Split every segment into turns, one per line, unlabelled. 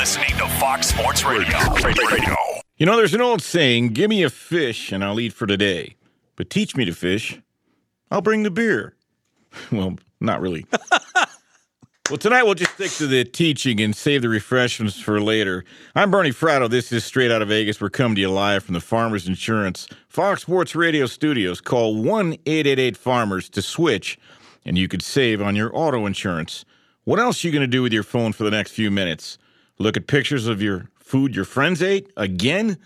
listening to Fox Sports Radio. Radio.
You know, there's an old saying give me a fish and I'll eat for today. But teach me to fish, I'll bring the beer. Well, not really. well, tonight we'll just stick to the teaching and save the refreshments for later. I'm Bernie Fratto. This is Straight Out of Vegas. We're coming to you live from the Farmers Insurance Fox Sports Radio studios. Call 1 888 Farmers to switch, and you could save on your auto insurance. What else are you going to do with your phone for the next few minutes? Look at pictures of your food your friends ate? Again?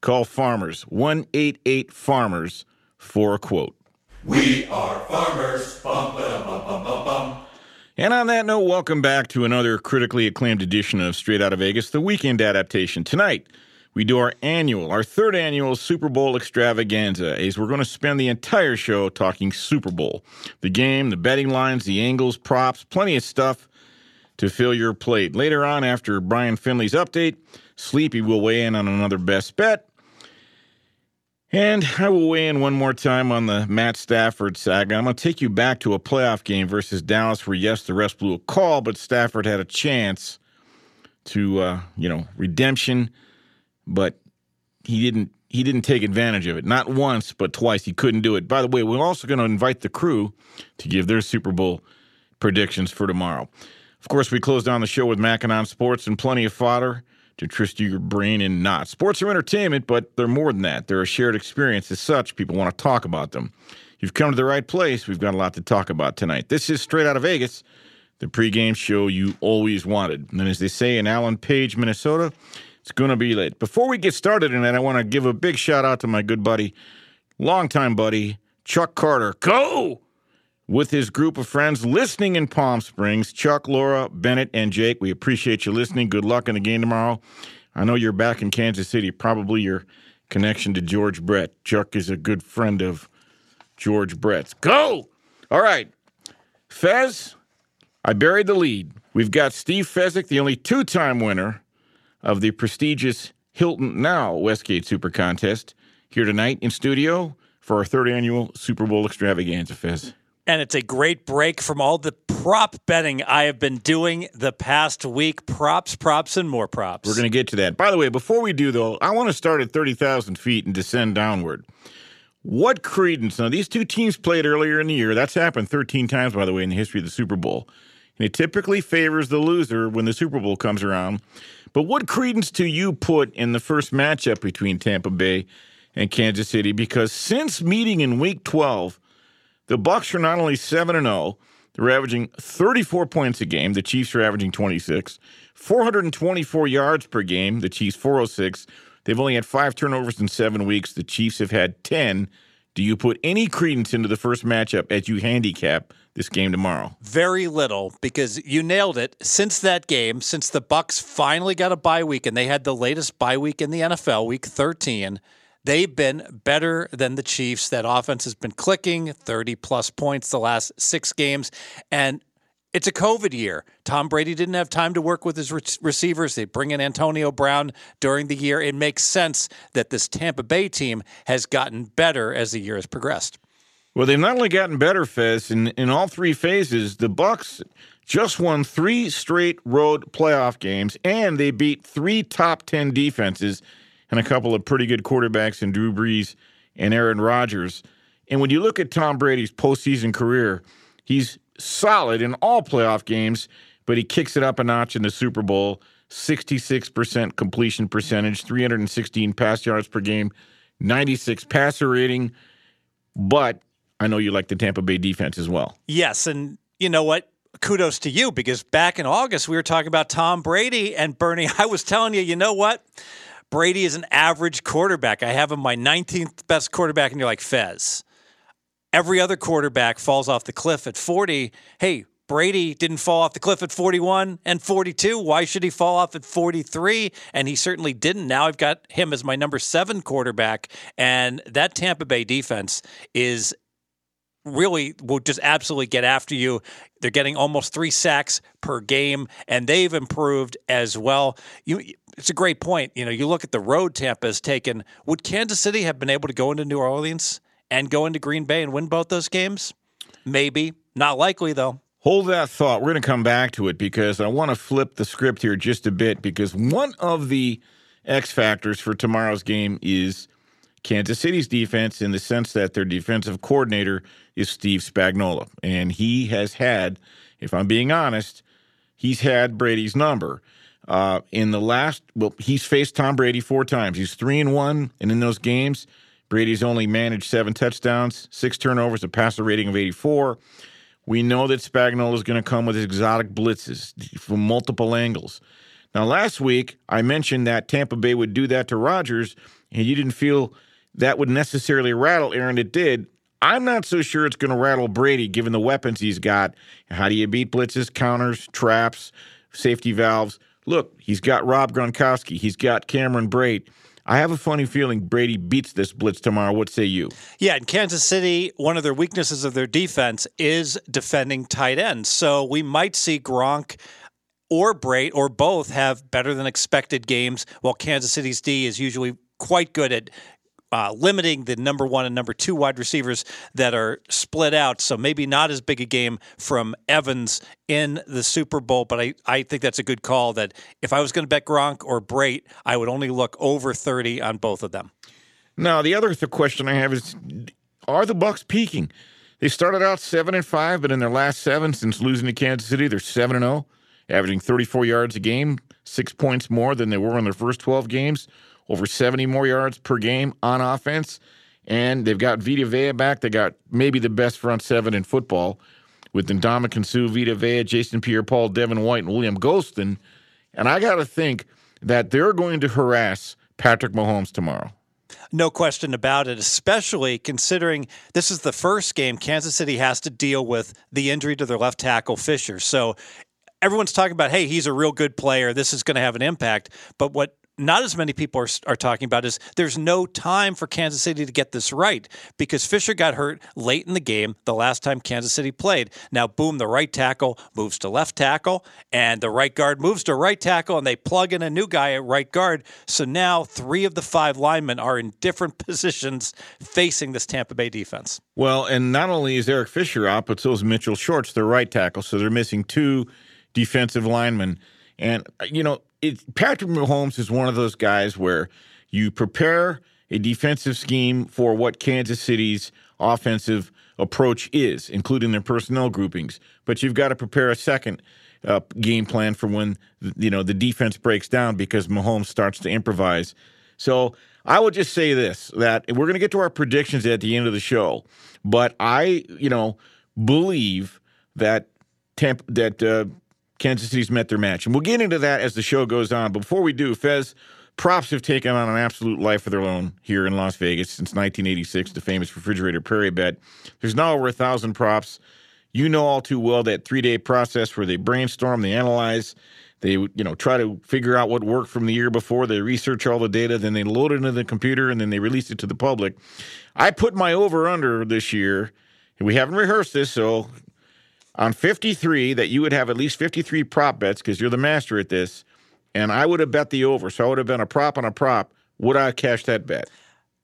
Call Farmers 1 88 Farmers for a quote.
We are farmers. Bum, bum, bum.
And on that note, welcome back to another critically acclaimed edition of Straight Out of Vegas, the weekend adaptation. Tonight, we do our annual, our third annual Super Bowl extravaganza, as we're going to spend the entire show talking Super Bowl. The game, the betting lines, the angles, props, plenty of stuff to fill your plate. Later on, after Brian Finley's update, Sleepy will weigh in on another best bet. And I will weigh in one more time on the Matt Stafford saga. I'm going to take you back to a playoff game versus Dallas, where yes, the rest blew a call, but Stafford had a chance to, uh, you know, redemption, but he didn't. He didn't take advantage of it. Not once, but twice. He couldn't do it. By the way, we're also going to invite the crew to give their Super Bowl predictions for tomorrow. Of course, we close down the show with Mackinon Sports and plenty of fodder to twist your brain in knots. Sports are entertainment, but they're more than that. They're a shared experience. As such, people want to talk about them. You've come to the right place. We've got a lot to talk about tonight. This is Straight Out of Vegas, the pregame show you always wanted. And as they say in Allen Page, Minnesota, it's going to be late. Before we get started tonight, I want to give a big shout out to my good buddy, longtime buddy, Chuck Carter. Go! With his group of friends listening in Palm Springs, Chuck, Laura, Bennett, and Jake. We appreciate you listening. Good luck in the game tomorrow. I know you're back in Kansas City, probably your connection to George Brett. Chuck is a good friend of George Brett's. Go! All right. Fez, I buried the lead. We've got Steve Fezzik, the only two time winner of the prestigious Hilton Now Westgate Super Contest, here tonight in studio for our third annual Super Bowl extravaganza, Fez.
And it's a great break from all the prop betting I have been doing the past week. Props, props, and more props.
We're going to get to that. By the way, before we do, though, I want to start at 30,000 feet and descend downward. What credence? Now, these two teams played earlier in the year. That's happened 13 times, by the way, in the history of the Super Bowl. And it typically favors the loser when the Super Bowl comes around. But what credence do you put in the first matchup between Tampa Bay and Kansas City? Because since meeting in Week 12, the Bucks are not only seven and zero, they're averaging 34 points a game. The Chiefs are averaging 26, 424 yards per game. The Chiefs 406. They've only had five turnovers in seven weeks. The Chiefs have had 10. Do you put any credence into the first matchup as you handicap this game tomorrow?
Very little because you nailed it. Since that game, since the Bucks finally got a bye week and they had the latest bye week in the NFL, week 13, they've been better than the Chiefs. That offense has been clicking, 30 plus points the last 6 games and it's a COVID year. Tom Brady didn't have time to work with his re- receivers. They bring in Antonio Brown during the year. It makes sense that this Tampa Bay team has gotten better as the year has progressed.
Well, they've not only gotten better, Fez, in, in all three phases, the Bucks just won three straight road playoff games, and they beat three top 10 defenses and a couple of pretty good quarterbacks in Drew Brees and Aaron Rodgers. And when you look at Tom Brady's postseason career, he's solid in all playoff games, but he kicks it up a notch in the Super Bowl. 66% completion percentage, 316 pass yards per game, 96 passer rating. But I know you like the Tampa Bay defense as well.
Yes, and you know what? Kudos to you because back in August we were talking about Tom Brady and Bernie. I was telling you, you know what? Brady is an average quarterback. I have him my 19th best quarterback, and you're like Fez. Every other quarterback falls off the cliff at 40. Hey, Brady didn't fall off the cliff at 41 and 42. Why should he fall off at 43? And he certainly didn't. Now I've got him as my number seven quarterback. And that Tampa Bay defense is really will just absolutely get after you. They're getting almost three sacks per game, and they've improved as well. You, it's a great point. You know, you look at the road Tampa has taken. Would Kansas City have been able to go into New Orleans and go into Green Bay and win both those games? Maybe. Not likely, though.
Hold that thought. We're going to come back to it because I want to flip the script here just a bit because one of the X factors for tomorrow's game is Kansas City's defense in the sense that their defensive coordinator is Steve Spagnuolo. And he has had, if I'm being honest, he's had Brady's number. Uh, in the last, well, he's faced Tom Brady four times. He's three and one, and in those games, Brady's only managed seven touchdowns, six turnovers, a passer rating of 84. We know that Spagnuolo is going to come with his exotic blitzes from multiple angles. Now, last week I mentioned that Tampa Bay would do that to Rodgers, and you didn't feel that would necessarily rattle Aaron. It did. I'm not so sure it's going to rattle Brady given the weapons he's got. How do you beat blitzes, counters, traps, safety valves? Look, he's got Rob Gronkowski. He's got Cameron Brate. I have a funny feeling Brady beats this blitz tomorrow. What say you?
Yeah, in Kansas City, one of their weaknesses of their defense is defending tight ends. So we might see Gronk or Brate or both have better than expected games, while Kansas City's D is usually quite good at uh, limiting the number one and number two wide receivers that are split out. So maybe not as big a game from Evans in the Super Bowl, but I, I think that's a good call that if I was going to bet Gronk or Brate, I would only look over 30 on both of them.
Now, the other th- question I have is are the Bucks peaking? They started out 7 and 5, but in their last 7 since losing to Kansas City, they're 7 and 0, averaging 34 yards a game, 6 points more than they were in their first 12 games over 70 more yards per game on offense. And they've got Vita Vea back. They got maybe the best front seven in football with Ndamukong Suh, Vita Vea, Jason Pierre Paul, Devin White, and William Gholston. And I got to think that they're going to harass Patrick Mahomes tomorrow.
No question about it, especially considering this is the first game Kansas City has to deal with the injury to their left tackle, Fisher. So everyone's talking about, hey, he's a real good player. This is going to have an impact. But what not as many people are, are talking about is there's no time for Kansas City to get this right because Fisher got hurt late in the game the last time Kansas City played. Now, boom, the right tackle moves to left tackle, and the right guard moves to right tackle, and they plug in a new guy at right guard. So now three of the five linemen are in different positions facing this Tampa Bay defense.
Well, and not only is Eric Fisher out, but so is Mitchell Schwartz, their right tackle. So they're missing two defensive linemen. And, uh, you know, it, Patrick Mahomes is one of those guys where you prepare a defensive scheme for what Kansas City's offensive approach is, including their personnel groupings. But you've got to prepare a second uh, game plan for when you know the defense breaks down because Mahomes starts to improvise. So I would just say this: that we're going to get to our predictions at the end of the show, but I, you know, believe that temp- that uh, Kansas City's met their match. And we'll get into that as the show goes on. But before we do, Fez, props have taken on an absolute life of their own here in Las Vegas since 1986, the famous refrigerator Perry Bet. There's now over a thousand props. You know all too well that three day process where they brainstorm, they analyze, they you know try to figure out what worked from the year before. They research all the data, then they load it into the computer, and then they release it to the public. I put my over under this year. We haven't rehearsed this, so on 53 that you would have at least 53 prop bets because you're the master at this, and I would have bet the over. So I would have been a prop on a prop. Would I cash that bet?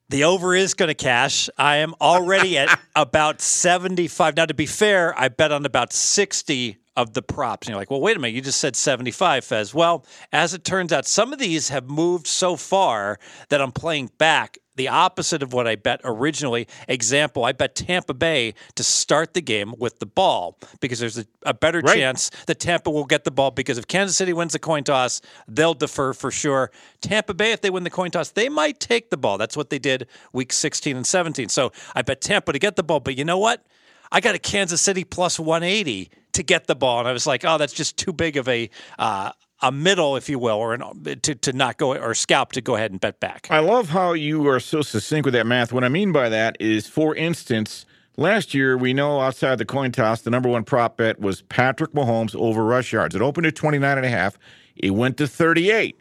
The over is going to cash. I am already at about 75. Now, to be fair, I bet on about 60 of the props. And you're like, well, wait a minute, you just said 75, Fez. Well, as it turns out, some of these have moved so far that I'm playing back the opposite of what I bet originally. Example, I bet Tampa Bay to start the game with the ball because there's a, a better right. chance that Tampa will get the ball because if Kansas City wins the coin toss, they'll defer for sure. Tampa Bay, if they win the coin toss, they might take the ball. That's what they did week 16 and 17. So I bet Tampa to get the ball. But you know what? I got a Kansas City plus 180 to get the ball. And I was like, oh, that's just too big of a uh, a middle, if you will, or an, to, to not go or scalp to go ahead and bet back.
I love how you are so succinct with that math. What I mean by that is, for instance, last year we know outside the coin toss, the number one prop bet was Patrick Mahomes over rush yards. It opened at 29 and a half. It went to 38.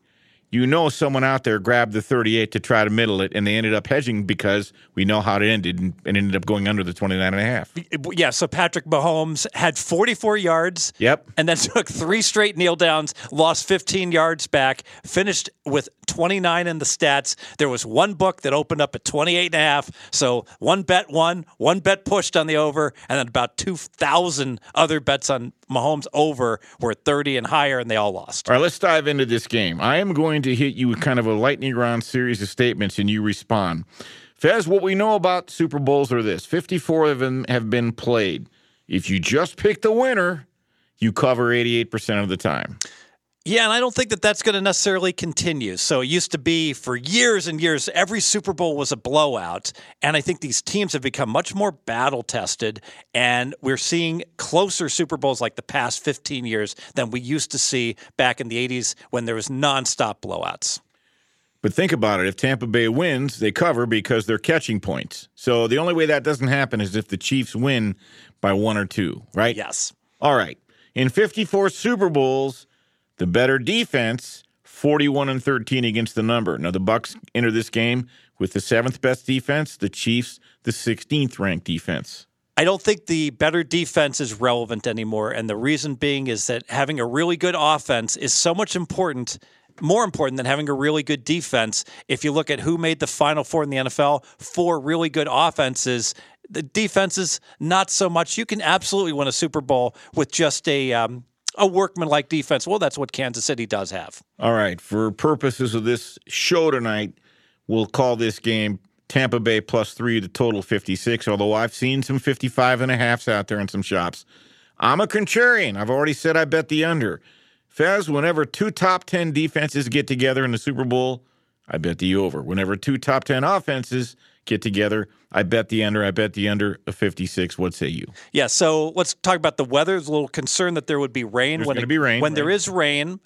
You know someone out there grabbed the 38 to try to middle it, and they ended up hedging because we know how it ended and, and ended up going under the 29 and a half.
Yeah, so Patrick Mahomes had 44 yards.
Yep.
And then took three straight kneel downs, lost 15 yards back, finished with 29 in the stats. There was one book that opened up at 28 and a half. So one bet won, one bet pushed on the over, and then about 2,000 other bets on Mahomes over were 30 and higher, and they all lost.
All right, let's dive into this game. I am going to hit you with kind of a lightning round series of statements, and you respond. Fez, what we know about Super Bowls are this 54 of them have been played. If you just pick the winner, you cover 88% of the time.
Yeah, and I don't think that that's going to necessarily continue. So it used to be for years and years, every Super Bowl was a blowout. And I think these teams have become much more battle tested. And we're seeing closer Super Bowls like the past 15 years than we used to see back in the 80s when there was nonstop blowouts.
But think about it. If Tampa Bay wins, they cover because they're catching points. So the only way that doesn't happen is if the Chiefs win by one or two, right?
Yes.
All right. In 54 Super Bowls, the better defense, 41 and 13 against the number. Now the Bucks enter this game with the seventh best defense, the Chiefs the 16th ranked defense.
I don't think the better defense is relevant anymore. And the reason being is that having a really good offense is so much important, more important than having a really good defense. If you look at who made the Final Four in the NFL, four really good offenses. The defenses, not so much. You can absolutely win a Super Bowl with just a um, a workmanlike defense. Well, that's what Kansas City does have.
All right. For purposes of this show tonight, we'll call this game Tampa Bay plus three, the total 56, although I've seen some 55 and a halfs out there in some shops. I'm a contrarian. I've already said I bet the under. Fez, whenever two top 10 defenses get together in the Super Bowl, I bet the over. Whenever two top 10 offenses get together, I bet the under. I bet the under of 56. What say you?
Yeah, so let's talk about the weather. There's a little concern that there would be rain.
There's
when
gonna be rain,
When
right.
there is rain,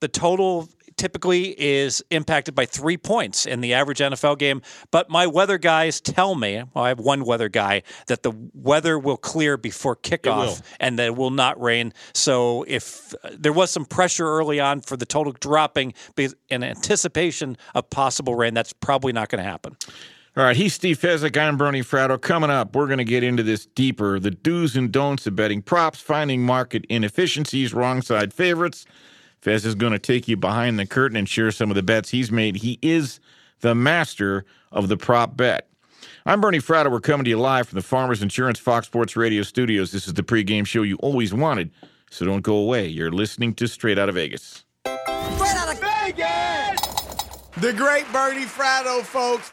the total typically is impacted by three points in the average NFL game. But my weather guys tell me, well, I have one weather guy, that the weather will clear before kickoff and that it will not rain. So if uh, there was some pressure early on for the total dropping in anticipation of possible rain, that's probably not going to happen.
All right, he's Steve Fezzik. I'm Bernie Fratto. Coming up, we're going to get into this deeper the do's and don'ts of betting props, finding market inefficiencies, wrong side favorites. Fez is going to take you behind the curtain and share some of the bets he's made. He is the master of the prop bet. I'm Bernie Fratto. We're coming to you live from the Farmers Insurance Fox Sports Radio studios. This is the pregame show you always wanted, so don't go away. You're listening to Straight Out of Vegas.
The great Bernie Fratto, folks.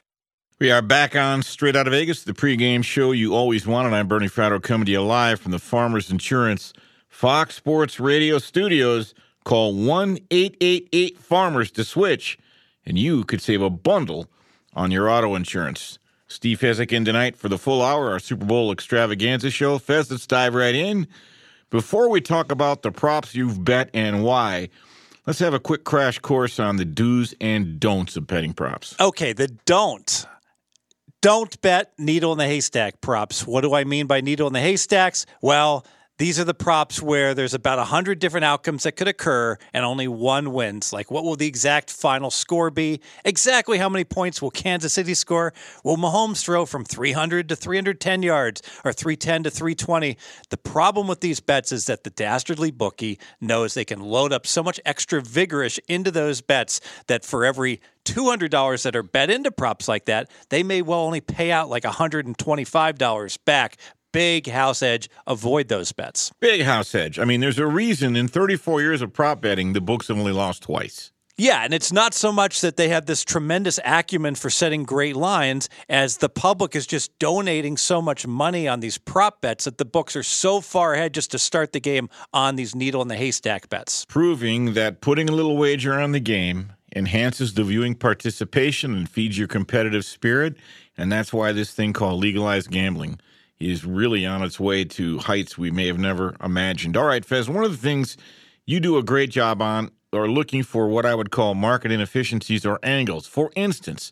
We are back on Straight Out of Vegas, the pregame show you always wanted. I'm Bernie Fratto coming to you live from the Farmers Insurance Fox Sports Radio studios. Call 1 888 Farmers to switch, and you could save a bundle on your auto insurance. Steve Fezzik in tonight for the full hour, our Super Bowl extravaganza show. Fez, let's dive right in. Before we talk about the props you've bet and why, let's have a quick crash course on the do's and don'ts of betting props.
Okay, the don't. Don't bet needle in the haystack props. What do I mean by needle in the haystacks? Well, these are the props where there's about 100 different outcomes that could occur and only one wins. Like, what will the exact final score be? Exactly how many points will Kansas City score? Will Mahomes throw from 300 to 310 yards or 310 to 320? The problem with these bets is that the dastardly bookie knows they can load up so much extra vigorish into those bets that for every $200 that are bet into props like that, they may well only pay out like $125 back. Big house edge. Avoid those bets.
Big house edge. I mean, there's a reason in 34 years of prop betting, the books have only lost twice.
Yeah, and it's not so much that they have this tremendous acumen for setting great lines as the public is just donating so much money on these prop bets that the books are so far ahead just to start the game on these needle in the haystack bets.
Proving that putting a little wager on the game enhances the viewing participation and feeds your competitive spirit. And that's why this thing called legalized gambling is really on its way to heights we may have never imagined. All right, Fez, one of the things you do a great job on are looking for what I would call market inefficiencies or angles. For instance,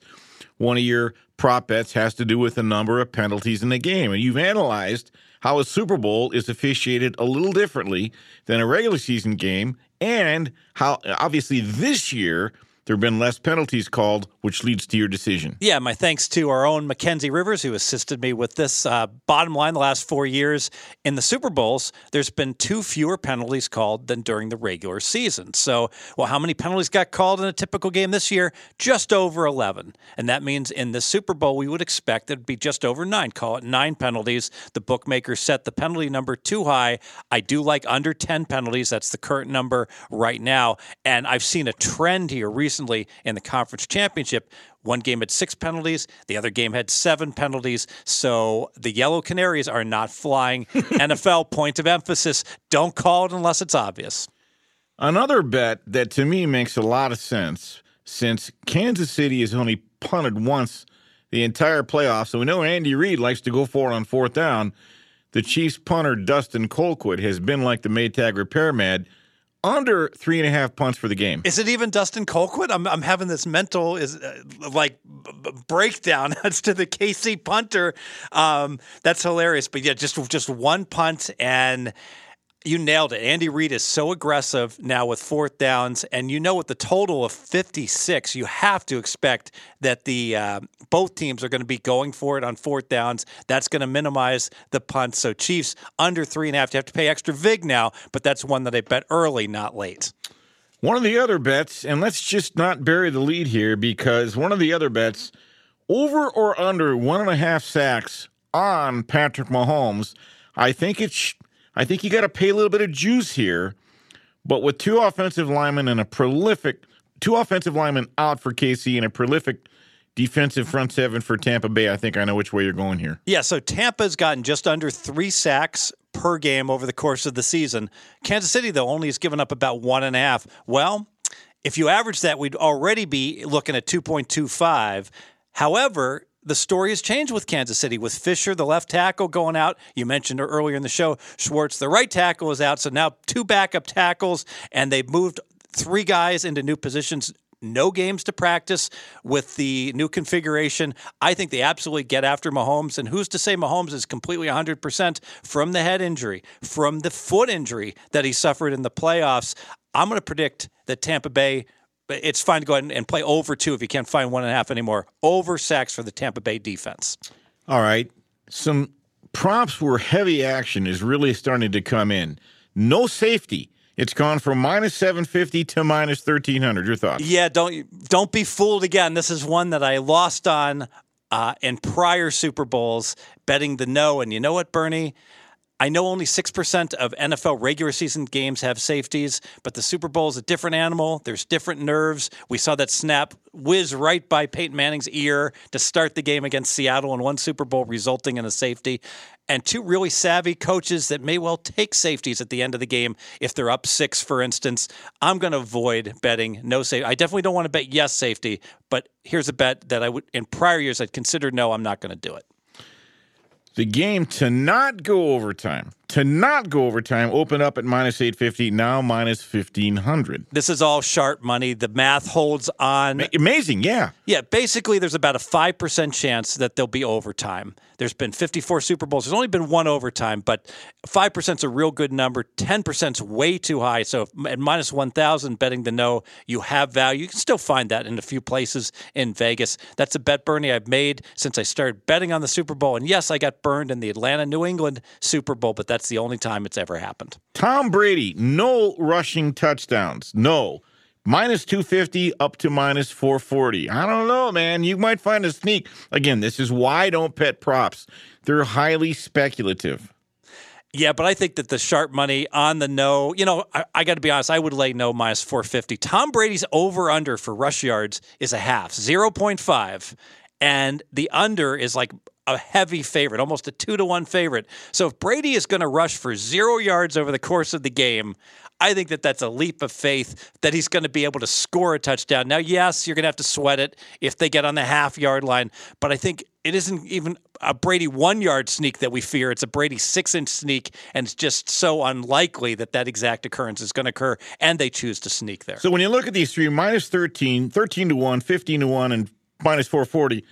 one of your prop bets has to do with the number of penalties in the game. And you've analyzed how a Super Bowl is officiated a little differently than a regular season game, and how obviously this year there have been less penalties called, which leads to your decision.
Yeah, my thanks to our own Mackenzie Rivers, who assisted me with this. Uh, bottom line, the last four years in the Super Bowls, there's been two fewer penalties called than during the regular season. So, well, how many penalties got called in a typical game this year? Just over 11. And that means in the Super Bowl, we would expect it would be just over nine. Call it nine penalties. The bookmakers set the penalty number too high. I do like under 10 penalties. That's the current number right now. And I've seen a trend here recently recently in the conference championship. One game had six penalties, the other game had seven penalties. So the Yellow Canaries are not flying. NFL point of emphasis don't call it unless it's obvious.
Another bet that to me makes a lot of sense since Kansas City has only punted once the entire playoffs, so we know Andy Reid likes to go for it on fourth down. The Chiefs punter Dustin Colquitt has been like the Maytag repairman under three and a half punts for the game.
Is it even Dustin Colquitt? I'm, I'm having this mental is uh, like b- breakdown as to the KC punter. Um, that's hilarious. But yeah, just just one punt and you nailed it. Andy Reid is so aggressive now with fourth downs, and you know with the total of 56, you have to expect that the uh, both teams are going to be going for it on fourth downs. That's going to minimize the punts. So Chiefs under three and a half. You have to pay extra vig now, but that's one that I bet early, not late.
One of the other bets, and let's just not bury the lead here because one of the other bets, over or under one and a half sacks on Patrick Mahomes. I think it's I think you got to pay a little bit of juice here. But with two offensive linemen and a prolific, two offensive linemen out for KC and a prolific defensive front seven for Tampa Bay, I think I know which way you're going here.
Yeah, so Tampa's gotten just under three sacks per game over the course of the season. Kansas City, though, only has given up about one and a half. Well, if you average that, we'd already be looking at 2.25. However, the story has changed with Kansas City with Fisher, the left tackle, going out. You mentioned earlier in the show, Schwartz, the right tackle, is out. So now two backup tackles, and they've moved three guys into new positions. No games to practice with the new configuration. I think they absolutely get after Mahomes. And who's to say Mahomes is completely 100% from the head injury, from the foot injury that he suffered in the playoffs? I'm going to predict that Tampa Bay it's fine to go ahead and play over two if you can't find one and a half anymore. Over sacks for the Tampa Bay defense.
All right. Some props where heavy action is really starting to come in. No safety. It's gone from minus 750 to minus 1300. Your thoughts?
Yeah, don't don't be fooled again. This is one that I lost on uh, in prior Super Bowls betting the no. And you know what, Bernie? I know only 6% of NFL regular season games have safeties, but the Super Bowl is a different animal. There's different nerves. We saw that snap whiz right by Peyton Manning's ear to start the game against Seattle in one Super Bowl, resulting in a safety. And two really savvy coaches that may well take safeties at the end of the game if they're up six, for instance. I'm going to avoid betting no safety. I definitely don't want to bet yes safety, but here's a bet that I would, in prior years, I'd consider no, I'm not going to do it.
The game to not go overtime, to not go overtime, open up at minus 850, now minus 1500.
This is all sharp money. The math holds on.
Amazing, yeah.
Yeah, basically, there's about a 5% chance that there'll be overtime. There's been 54 Super Bowls. There's only been one overtime, but 5% is a real good number. 10% is way too high. So at minus 1,000, betting the no, you have value. You can still find that in a few places in Vegas. That's a bet, Bernie, I've made since I started betting on the Super Bowl. And yes, I got burned in the Atlanta New England Super Bowl, but that's the only time it's ever happened.
Tom Brady, no rushing touchdowns. No minus 250 up to minus 440. I don't know, man. You might find a sneak. Again, this is why I don't pet props. They're highly speculative.
Yeah, but I think that the sharp money on the no, you know, I, I got to be honest, I would lay no minus 450. Tom Brady's over under for rush yards is a half, 0.5. And the under is like a heavy favorite, almost a two to one favorite. So if Brady is going to rush for zero yards over the course of the game, I think that that's a leap of faith that he's going to be able to score a touchdown. Now, yes, you're going to have to sweat it if they get on the half yard line, but I think it isn't even a Brady one yard sneak that we fear. It's a Brady six inch sneak, and it's just so unlikely that that exact occurrence is going to occur, and they choose to sneak there.
So when you look at these three, minus 13, 13 to 1, 15 to 1, and minus 440,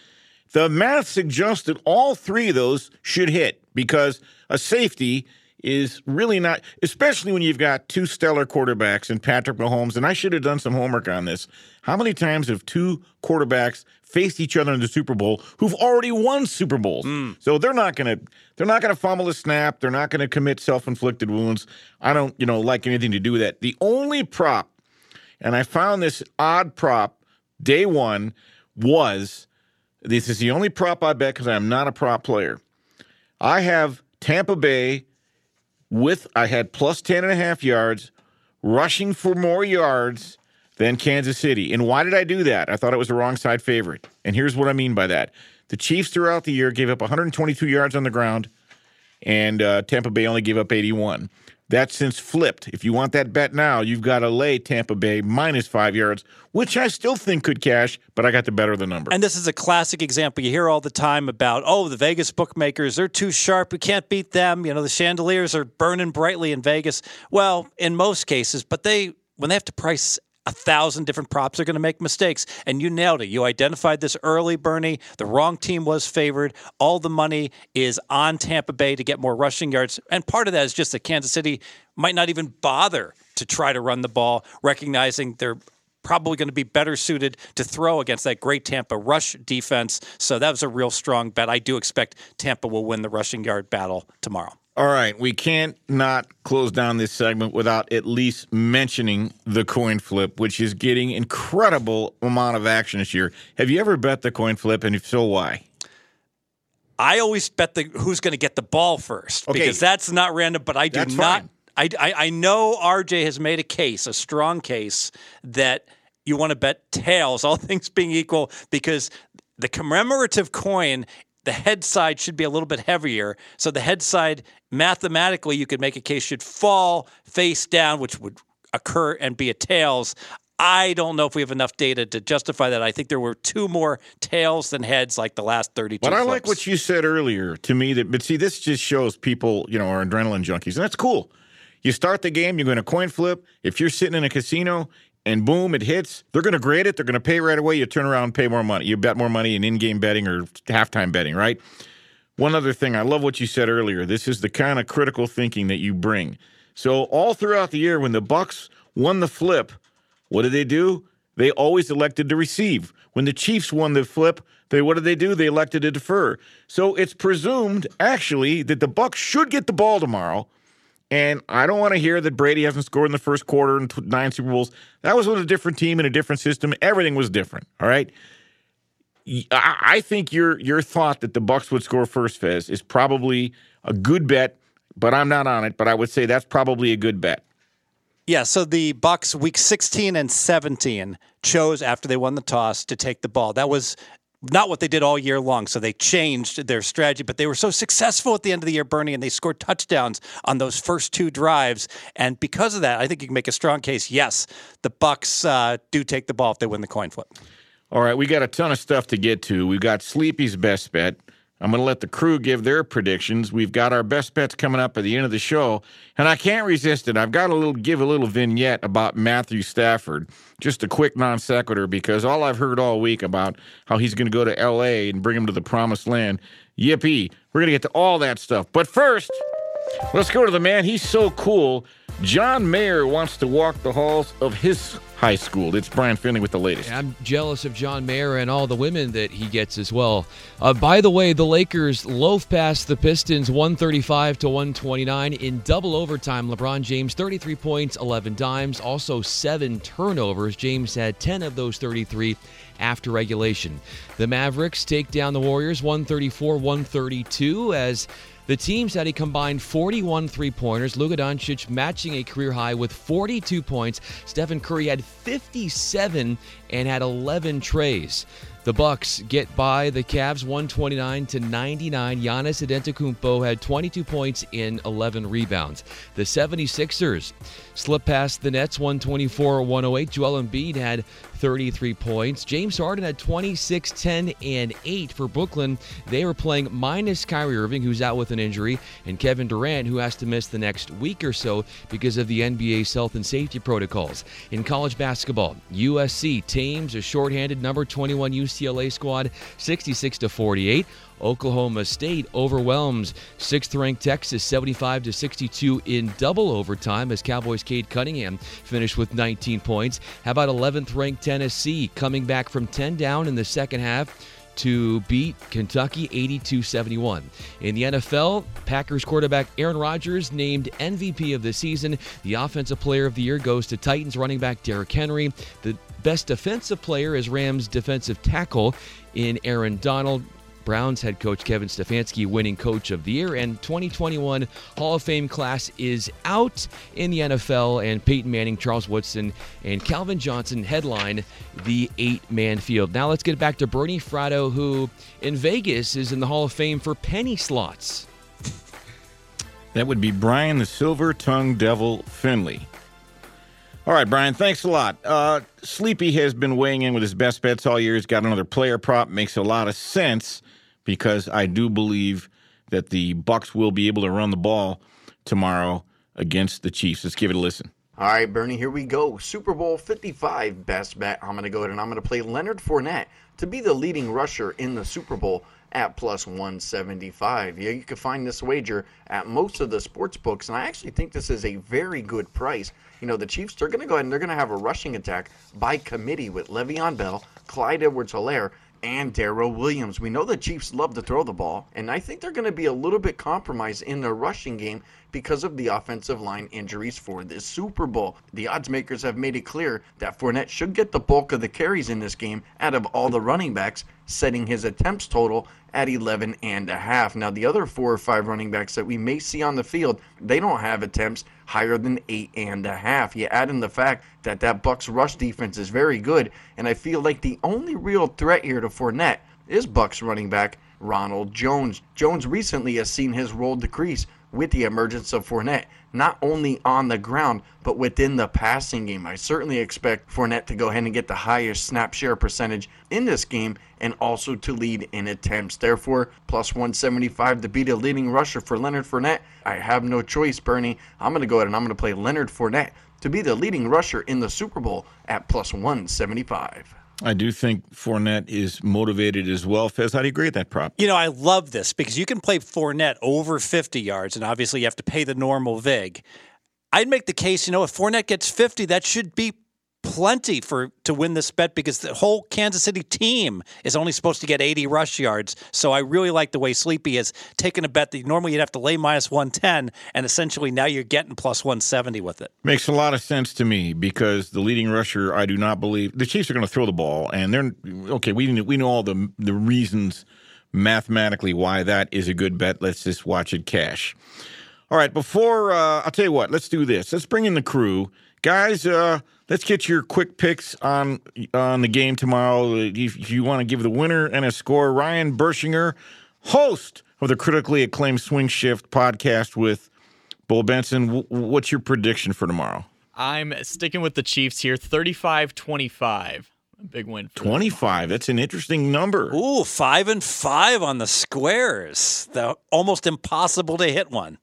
the math suggests that all three of those should hit because a safety is really not, especially when you've got two stellar quarterbacks in Patrick Mahomes. And I should have done some homework on this. How many times have two quarterbacks faced each other in the Super Bowl who've already won Super Bowls? Hmm. So they're not going to they're not going to fumble a snap. They're not going to commit self-inflicted wounds. I don't, you know, like anything to do with that. The only prop, and I found this odd prop day one was this is the only prop I bet because I'm not a prop player. I have Tampa Bay with I had plus 10 and a half yards rushing for more yards than Kansas City. And why did I do that? I thought it was the wrong side favorite. And here's what I mean by that. The Chiefs throughout the year gave up 122 yards on the ground and uh, Tampa Bay only gave up 81. That's since flipped. If you want that bet now, you've got to lay Tampa Bay minus five yards, which I still think could cash, but I got the better of the number.
And this is a classic example. You hear all the time about, oh, the Vegas bookmakers, they're too sharp. We can't beat them. You know, the chandeliers are burning brightly in Vegas. Well, in most cases, but they, when they have to price a thousand different props are going to make mistakes. And you nailed it. You identified this early, Bernie. The wrong team was favored. All the money is on Tampa Bay to get more rushing yards. And part of that is just that Kansas City might not even bother to try to run the ball, recognizing they're probably going to be better suited to throw against that great Tampa rush defense. So that was a real strong bet. I do expect Tampa will win the rushing yard battle tomorrow.
All right, we can't not close down this segment without at least mentioning the coin flip, which is getting incredible amount of action this year. Have you ever bet the coin flip, and if so, why?
I always bet the who's going to get the ball first
Okay.
because that's not random. But I do
That's
not.
fine.
I, I I know RJ has made a case, a strong case that you want to bet tails, all things being equal, because the commemorative coin. The head side should be a little bit heavier. So the head side, mathematically, you could make a case should fall face down, which would occur and be a tails. I don't know if we have enough data to justify that. I think there were two more tails than heads, like the last thirty.
But I like what you said earlier to me. That but see, this just shows people, you know, are adrenaline junkies, and that's cool. You start the game, you're going to coin flip. If you're sitting in a casino and boom, it hits, they're going to grade it. They're going to pay right away. You turn around pay more money. You bet more money in in-game betting or halftime betting, right? One other thing, I love what you said earlier. This is the kind of critical thinking that you bring. So all throughout the year, when the Bucks won the flip, what did they do? They always elected to receive. When the Chiefs won the flip, they what did they do? They elected to defer. So it's presumed actually that the Bucks should get the ball tomorrow. And I don't want to hear that Brady hasn't scored in the first quarter in nine Super Bowls. That was with a different team and a different system. Everything was different. All right. I think your your thought that the Bucks would score first, Fez, is probably a good bet, but I'm not on it. But I would say that's probably a good bet.
Yeah, so the Bucks week 16 and 17 chose after they won the toss to take the ball. That was not what they did all year long. So they changed their strategy, but they were so successful at the end of the year, Bernie, and they scored touchdowns on those first two drives. And because of that, I think you can make a strong case. Yes, the Bucks uh, do take the ball if they win the coin flip.
All right, we got a ton of stuff to get to. We've got Sleepy's best bet. I'm going to let the crew give their predictions. We've got our best bets coming up at the end of the show, and I can't resist it. I've got a little give a little vignette about Matthew Stafford. Just a quick non sequitur because all I've heard all week about how he's going to go to L.A. and bring him to the promised land. Yippee! We're going to get to all that stuff, but first. Let's go to the man. He's so cool. John Mayer wants to walk the halls of his high school. It's Brian Finley with the latest.
I'm jealous of John Mayer and all the women that he gets as well. Uh, by the way, the Lakers loaf past the Pistons 135 to 129 in double overtime. LeBron James 33 points, 11 dimes, also seven turnovers. James had 10 of those 33 after regulation. The Mavericks take down the Warriors 134 132 as the teams had a combined 41 three pointers. Luka Doncic matching a career high with 42 points. Stephen Curry had 57 and had 11 trays. The Bucks get by the Cavs 129 to 99. Giannis Antetokounmpo had 22 points in 11 rebounds. The 76ers slip past the Nets 124-108. Joel Embiid had 33 points. James Harden had 26, 10, and 8 for Brooklyn. They were playing minus Kyrie Irving, who's out with an injury, and Kevin Durant, who has to miss the next week or so because of the NBA's health and safety protocols. In college basketball, USC tames a shorthanded number 21 UCLA UCLA squad 66 to 48. Oklahoma State overwhelms sixth-ranked Texas 75 to 62 in double overtime as Cowboys' Cade Cunningham finished with 19 points. How about 11th-ranked Tennessee coming back from 10 down in the second half? to beat Kentucky 82 71. In the NFL, Packers quarterback Aaron Rodgers named MVP of the season. The Offensive Player of the Year goes to Titans running back Derrick Henry. The best defensive player is Rams defensive tackle in Aaron Donald. Browns head coach Kevin Stefanski winning coach of the year, and 2021 Hall of Fame class is out in the NFL, and Peyton Manning, Charles Woodson, and Calvin Johnson headline the eight man field. Now let's get back to Bernie Fratto, who in Vegas is in the Hall of Fame for penny slots.
That would be Brian the Silver Tongue Devil Finley. All right, Brian, thanks a lot. Uh, Sleepy has been weighing in with his best bets all year. He's got another player prop. Makes a lot of sense because I do believe that the Bucks will be able to run the ball tomorrow against the Chiefs. Let's give it a listen.
All right, Bernie, here we go. Super Bowl 55 best bet. I'm going to go ahead and I'm going to play Leonard Fournette to be the leading rusher in the Super Bowl at plus 175. Yeah, you can find this wager at most of the sports books, and I actually think this is a very good price. You know, the Chiefs, they're going to go ahead and they're going to have a rushing attack by committee with Le'Veon Bell, Clyde Edwards Helaire, and Darrel Williams. We know the Chiefs love to throw the ball, and I think they're going to be a little bit compromised in their rushing game because of the offensive line injuries for this Super Bowl. The odds makers have made it clear that Fournette should get the bulk of the carries in this game out of all the running backs, setting his attempts total at 11 and a half. Now, the other four or five running backs that we may see on the field, they don't have attempts higher than eight and a half. You add in the fact that that Bucks rush defense is very good, and I feel like the only real threat here to Fournette is Bucks running back Ronald Jones. Jones recently has seen his role decrease with the emergence of Fournette, not only on the ground, but within the passing game. I certainly expect Fournette to go ahead and get the highest snap share percentage in this game and also to lead in attempts. Therefore, plus 175 to be the leading rusher for Leonard Fournette. I have no choice, Bernie. I'm going to go ahead and I'm going to play Leonard Fournette to be the leading rusher in the Super Bowl at plus 175.
I do think Fournette is motivated as well. Fez, how do you grade that prop?
You know, I love this because you can play Fournette over 50 yards, and obviously you have to pay the normal VIG. I'd make the case, you know, if Fournette gets 50, that should be plenty for to win this bet because the whole Kansas City team is only supposed to get 80 rush yards. So I really like the way Sleepy has taken a bet that normally you'd have to lay minus 110, and essentially now you're getting plus 170 with it.
Makes a lot of sense to me because the leading rusher, I do not believe the Chiefs are going to throw the ball, and they're okay. We we know all the the reasons mathematically why that is a good bet. Let's just watch it cash. All right, before uh, I'll tell you what, let's do this. Let's bring in the crew, guys. Uh, let's get your quick picks on on the game tomorrow. If you want to give the winner and a score, Ryan Bershinger, host of the critically acclaimed Swing Shift podcast with Bull Benson. What's your prediction for tomorrow?
I'm sticking with the Chiefs here, 35-25. A big win.
25. That's an interesting number.
Ooh, five and five on the squares. The almost impossible to hit one.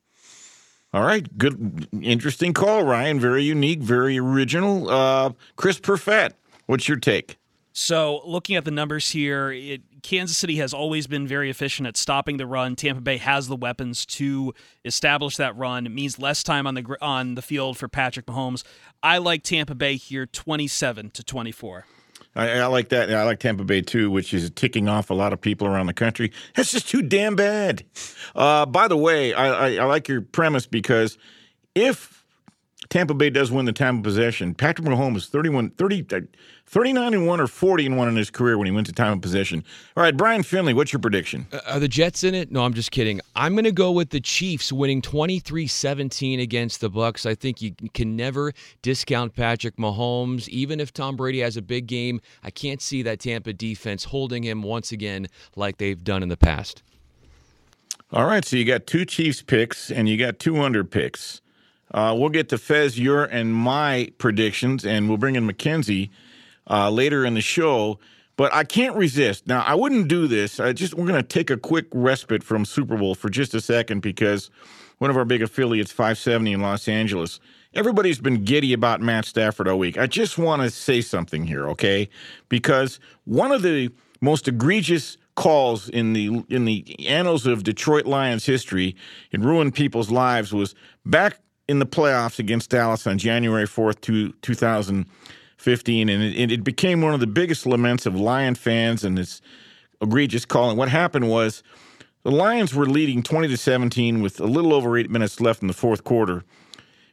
All right, good, interesting call, Ryan. Very unique, very original. Uh, Chris Perfett, what's your take?
So, looking at the numbers here, it, Kansas City has always been very efficient at stopping the run. Tampa Bay has the weapons to establish that run. It means less time on the on the field for Patrick Mahomes. I like Tampa Bay here, twenty-seven to twenty-four.
I, I, like that. I like Tampa Bay too, which is ticking off a lot of people around the country. That's just too damn bad. Uh, by the way, I, I, I like your premise because if Tampa Bay does win the time of possession, Patrick Mahomes 31, 30, 39 and 1 or 40 and 1 in his career when he went to time of possession. All right, Brian Finley, what's your prediction?
Uh, are the Jets in it? No, I'm just kidding. I'm going to go with the Chiefs winning 23-17 against the Bucks. I think you can never discount Patrick Mahomes even if Tom Brady has a big game. I can't see that Tampa defense holding him once again like they've done in the past.
All right, so you got two Chiefs picks and you got two under picks. Uh, we'll get to Fez, your, and my predictions, and we'll bring in Mackenzie uh, later in the show. But I can't resist. Now, I wouldn't do this. I just we're going to take a quick respite from Super Bowl for just a second because one of our big affiliates, 570 in Los Angeles, everybody's been giddy about Matt Stafford all week. I just want to say something here, okay? Because one of the most egregious calls in the in the annals of Detroit Lions history. and ruined people's lives. Was back in the playoffs against Dallas on January fourth, two, 2015, and it, it became one of the biggest laments of Lion fans and this egregious calling. What happened was the Lions were leading 20 to 17 with a little over eight minutes left in the fourth quarter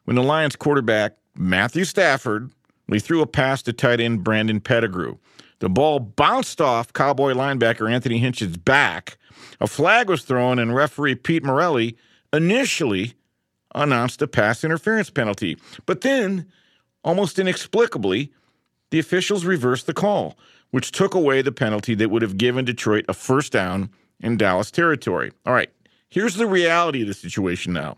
when the Lions quarterback Matthew Stafford he threw a pass to tight end Brandon Pettigrew. The ball bounced off Cowboy linebacker Anthony Hitchens' back. A flag was thrown, and referee Pete Morelli initially announced a pass interference penalty. But then, almost inexplicably, the officials reversed the call, which took away the penalty that would have given Detroit a first down in Dallas territory. All right, here's the reality of the situation now.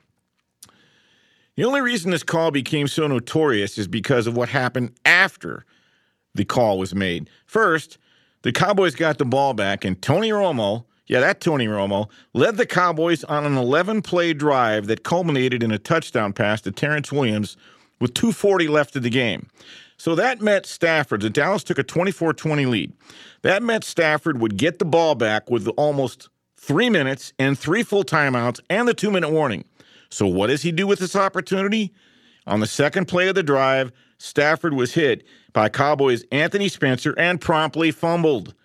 The only reason this call became so notorious is because of what happened after the call was made. First, the Cowboys got the ball back, and Tony Romo, yeah, that Tony Romo, led the Cowboys on an 11 play drive that culminated in a touchdown pass to Terrance Williams with 2.40 left of the game. So that meant Stafford, the Dallas took a 24 20 lead. That meant Stafford would get the ball back with almost three minutes and three full timeouts and the two minute warning. So what does he do with this opportunity? On the second play of the drive, Stafford was hit by Cowboys Anthony Spencer and promptly fumbled.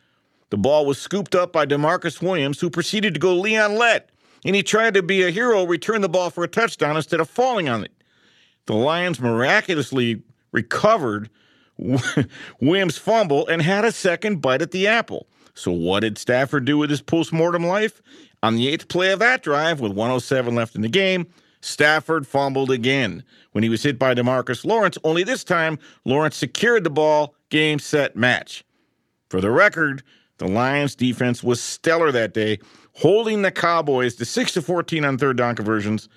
The ball was scooped up by DeMarcus Williams, who proceeded to go Leon Lett, and he tried to be a hero, return the ball for a touchdown instead of falling on it. The Lions miraculously recovered Williams' fumble and had a second bite at the apple. So, what did Stafford do with his postmortem life? On the eighth play of that drive, with 107 left in the game, Stafford fumbled again when he was hit by Demarcus Lawrence, only this time Lawrence secured the ball, game, set, match. For the record, the Lions defense was stellar that day, holding the Cowboys to 6 to 14 on third down conversions,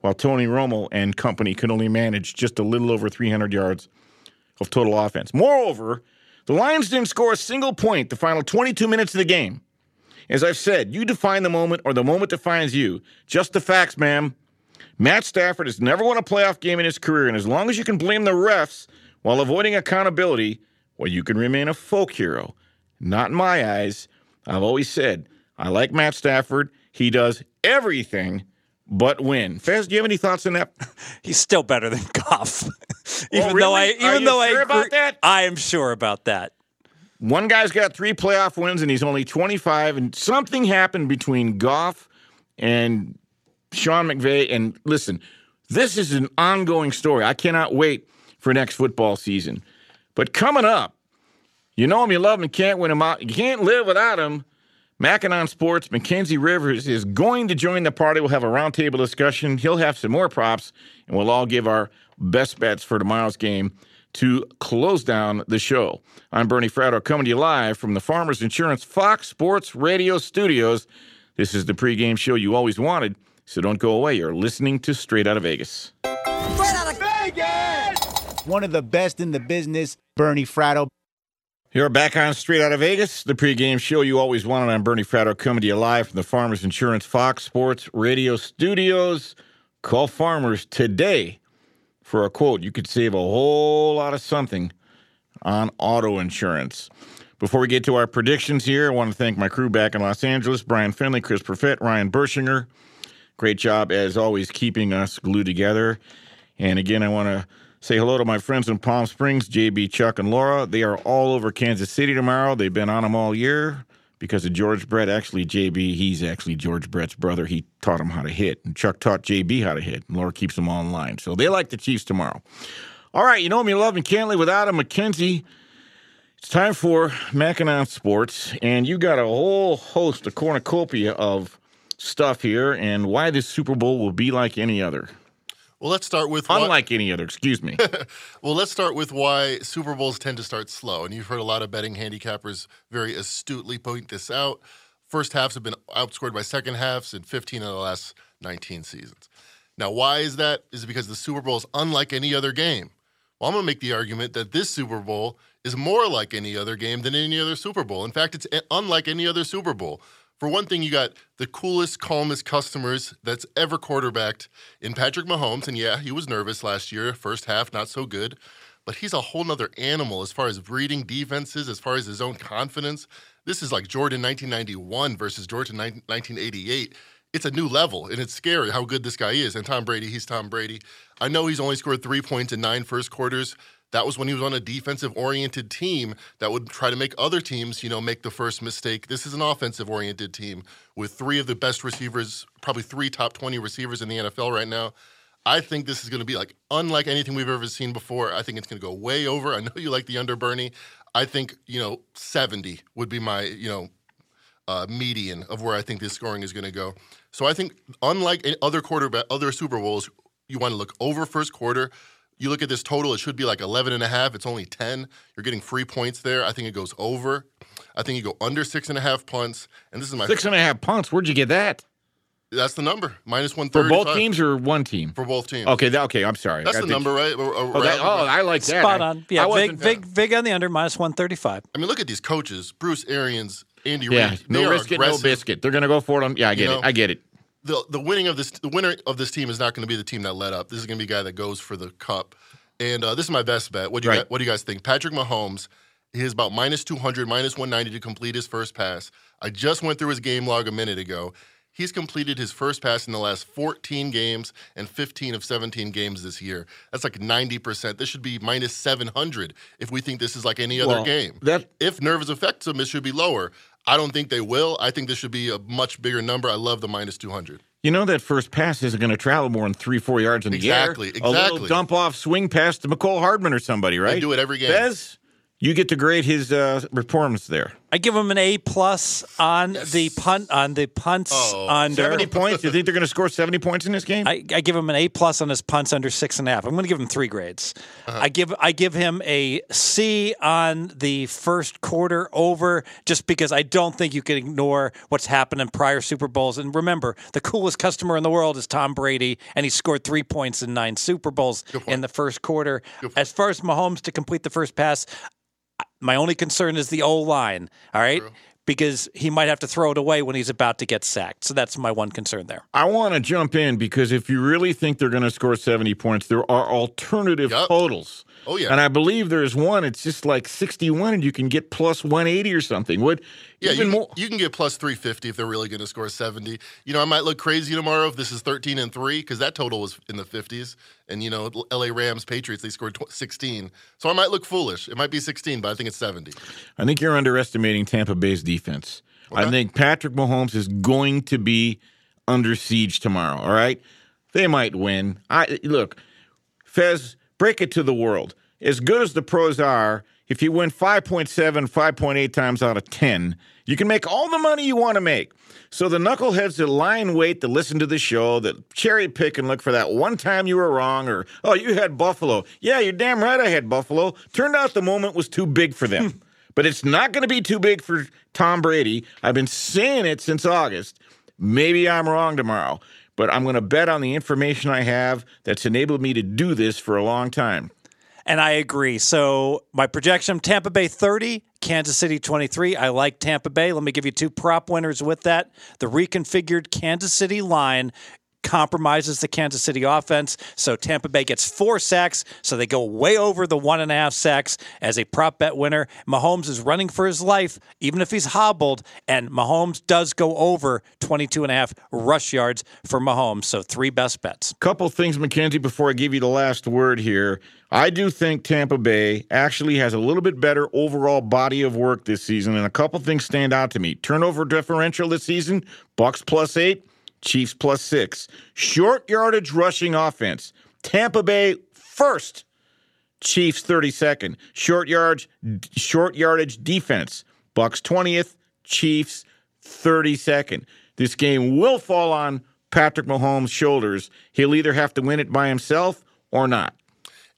while Tony Romo and company could only manage just a little over 300 yards of total offense. Moreover, the Lions didn't score a single point the final 22 minutes of the game. As I've said, you define the moment or the moment defines you. Just the facts, ma'am. Matt Stafford has never won a playoff game in his career, and as long as you can blame the refs while avoiding accountability, well, you can remain a folk hero. Not in my eyes. I've always said, I like Matt Stafford. He does everything but win. Fez, do you have any thoughts on that?
He's still better than Goff. Oh, even
Oh, really?
though I
Are
even
you
though
sure
I
about that?
I am sure about that.
One guy's got three playoff wins and he's only 25, and something happened between Goff and Sean McVay. And listen, this is an ongoing story. I cannot wait for next football season. But coming up, you know him, you love him, you can't win him out. You can't live without him. Mackinon Sports, Mackenzie Rivers is going to join the party. We'll have a roundtable discussion. He'll have some more props, and we'll all give our best bets for tomorrow's game to close down the show. I'm Bernie Fratto coming to you live from the Farmers Insurance Fox Sports Radio studios. This is the pregame show you always wanted, so don't go away. You're listening to Straight Out of Vegas. Straight Out of Vegas.
One of the best in the business, Bernie Fratto.
You're back on Straight Out of Vegas, the pregame show you always wanted. I'm Bernie Fratto coming to you live from the Farmers Insurance Fox Sports Radio studios. Call Farmers today for a quote. You could save a whole lot of something on auto insurance. Before we get to our predictions here, I want to thank my crew back in Los Angeles Brian Finley, Chris Perfett, Ryan Bershinger. Great job, as always, keeping us glued together. And again, I want to say hello to my friends in Palm Springs, JB, Chuck, and Laura. They are all over Kansas City tomorrow. They've been on them all year because of George Brett. Actually, JB, he's actually George Brett's brother. He taught him how to hit, and Chuck taught JB how to hit. And Laura keeps them all in line. So they like the Chiefs tomorrow. All right, you know me, love, and can't without him, Mackenzie. It's time for Mackinon Sports, and you got a whole host, a cornucopia of stuff here, and why this Super Bowl will be like any other.
Well, let's start with why-
Unlike any other, excuse me.
well, let's start with why Super Bowls tend to start slow. And you've heard a lot of betting handicappers very astutely point this out. First halves have been outscored by second halves in 15 of the last 19 seasons. Now, why is that? Is it because the Super Bowl is unlike any other game? Well, I'm going to make the argument that this Super Bowl is more like any other game than any other Super Bowl. In fact, it's unlike any other Super Bowl. For one thing, you got the coolest, calmest customers that's ever quarterbacked in Patrick Mahomes. And yeah, he was nervous last year, first half, not so good. But he's a whole nother animal as far as reading defenses, as far as his own confidence. This is like Jordan 1991 versus Jordan 1988. It's a new level, and it's scary how good this guy is. And Tom Brady, he's Tom Brady. I know he's only scored three points in nine first quarters. That was when he was on a defensive oriented team that would try to make other teams, you know, make the first mistake. This is an offensive oriented team with three of the best receivers, probably three top 20 receivers in the NFL right now. I think this is going to be like unlike anything we've ever seen before. I think it's going to go way over. I know you like the under Bernie. I think, you know, 70 would be my, you know, uh, median of where I think this scoring is going to go. So I think, unlike other quarterback, other Super Bowls, you want to look over first quarter. You look at this total; it should be like 11 and a half. It's only 10. You're getting free points there. I think it goes over. I think you go under six and a half punts. And this is my
six and a half punts. Where'd you get that?
That's the number. Minus one
for both teams or one team
for both teams.
Okay, that, okay. I'm sorry.
That's the number, right?
Oh, that, oh, I like that.
Spot on. Yeah, big, big, big on the under. Minus one thirty five.
I mean, look at these coaches: Bruce Arians, Andy
yeah,
Reid.
No risk it, no biscuit. They're going to go for it. On, yeah, I get you know, it. I get it.
The the winning of this the winner of this team is not going to be the team that led up. This is going to be a guy that goes for the cup. And uh, this is my best bet. What do you
right.
guys, what do you guys think? Patrick Mahomes. He is about minus 200, minus 190 to complete his first pass. I just went through his game log a minute ago. He's completed his first pass in the last 14 games and 15 of 17 games this year. That's like 90%. This should be minus 700 if we think this is like any other
well,
game.
That,
if nerves affect him, it should be lower. I don't think they will. I think this should be a much bigger number. I love the minus 200.
You know that first pass isn't going to travel more than three, four yards in the
exactly,
air.
Exactly,
A little dump off swing pass to Mecole Hardman or somebody, right?
They do it every game.
Bez, you get to grade his uh, performance there.
I give him an A plus on yes. the punt on the punts
oh,
under
seventy points. You think they're going to score seventy points in this game?
I, I, give him an A plus on his punts under six and a half. I'm going to give him three grades. Uh-huh. I give I give him a C on the first quarter over, just because I don't think you can ignore what's happened in prior Super Bowls. And remember, the coolest customer in the world is Tom Brady, and he scored three points in nine Super Bowls in the first quarter. As far as Mahomes to complete the first pass, my only concern is the O line. All right. True. Because he might have to throw it away when he's about to get sacked. So that's my one concern there.
I want to jump in because if you really think they're going to score 70 points, there are alternative
yep.
totals.
Oh yeah,
and I believe there's one. It's just like 61, and you can get plus 180 or something. Would
yeah,
even
you,
more?
You can get plus 350 if they're really going to score 70. You know, I might look crazy tomorrow if this is 13 and three because that total was in the 50s. And you know, L.A. Rams Patriots they scored 16, so I might look foolish. It might be 16, but I think it's 70.
I think you're underestimating Tampa Bay's defense. Okay. I think Patrick Mahomes is going to be under siege tomorrow. All right, they might win. I look, Fez break it to the world. As good as the pros are, if you win 5.7, 5.8 times out of 10, you can make all the money you want to make. So the knuckleheads that lie in wait to listen to the show, that cherry pick and look for that one time you were wrong, or, oh, you had Buffalo. Yeah, you're damn right I had Buffalo. Turned out the moment was too big for them. Hmm. but it's not going to be too big for Tom Brady. I've been saying it since August. Maybe I'm wrong tomorrow but I'm going to bet on the information I have that's enabled me to do this for a long time.
And I agree. So my projection Tampa Bay 30, Kansas City 23. I like Tampa Bay. Let me give you two prop winners with that. The reconfigured Kansas City line compromises the Kansas City offense. So Tampa Bay gets four sacks. So they go way over the one and a half sacks as a prop bet winner. Mahomes is running for his life, even if he's hobbled. And Mahomes does go over 22 and a half rush yards for Mahomes. So three best bets.
Couple things, Mackenzie, before I give you the last word here. I do think Tampa Bay actually has a little bit better overall body of work this season, and a couple things stand out to me. Turnover differential this season, Bucks plus eight. Chiefs plus six. Short yardage rushing offense. Tampa Bay first. Chiefs 32nd. Short yards, short yardage defense. Bucks 20th. Chiefs 32nd. This game will fall on Patrick Mahomes' shoulders. He'll either have to win it by himself or not.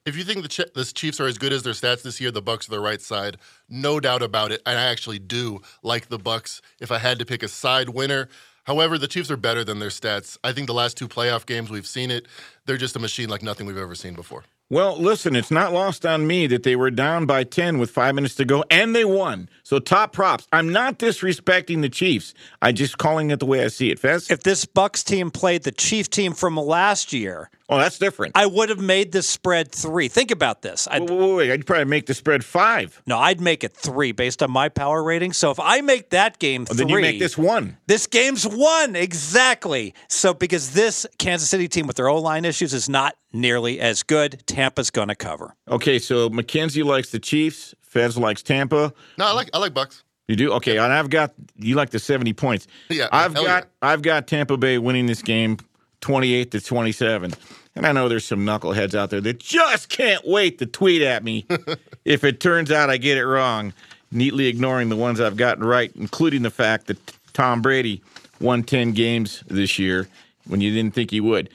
If you think the, Ch- the Chiefs are as good as their stats this year, the Bucks are the right side, no doubt about it. And I actually do like the Bucks. If I had to pick a side winner, However, the Chiefs are better than their stats. I think the last two playoff games we've seen it, they're just a machine like nothing we've ever seen before.
Well, listen, it's not lost on me that they were down by 10 with five minutes to go and they won. So top props. I'm not disrespecting the Chiefs. I'm just calling it the way I see it, Fez.
If this Bucks team played the Chief team from last year,
Oh, that's different.
I would have made the spread three. Think about this. I'd,
wait, wait, wait. I'd probably make the spread five.
no, I'd make it three based on my power rating. So if I make that game
Oh,
three,
then you make this one.
This game's one exactly. So because this Kansas City team with their O line issues is not nearly as good, Tampa's going to cover.
Okay, so Mackenzie likes the Chiefs. Fez likes Tampa.
No, I like I like Bucks.
You do okay, and I've got you like the seventy points.
Yeah,
I've
hell
got I've got Tampa Bay winning this game, twenty eight to twenty seven. And I know there's some knuckleheads out there that just can't wait to tweet at me if it turns out I get it wrong, neatly ignoring the ones I've gotten right, including the fact that Tom Brady won ten games this year when you didn't think he would.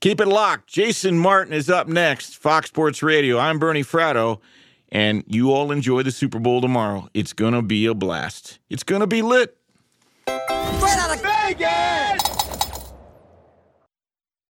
Keep it locked. Jason Martin is up next. Fox Sports Radio. I'm Bernie Fratto, and you all enjoy the Super Bowl tomorrow. It's going to be a blast. It's going to be lit.
Straight out of Vegas!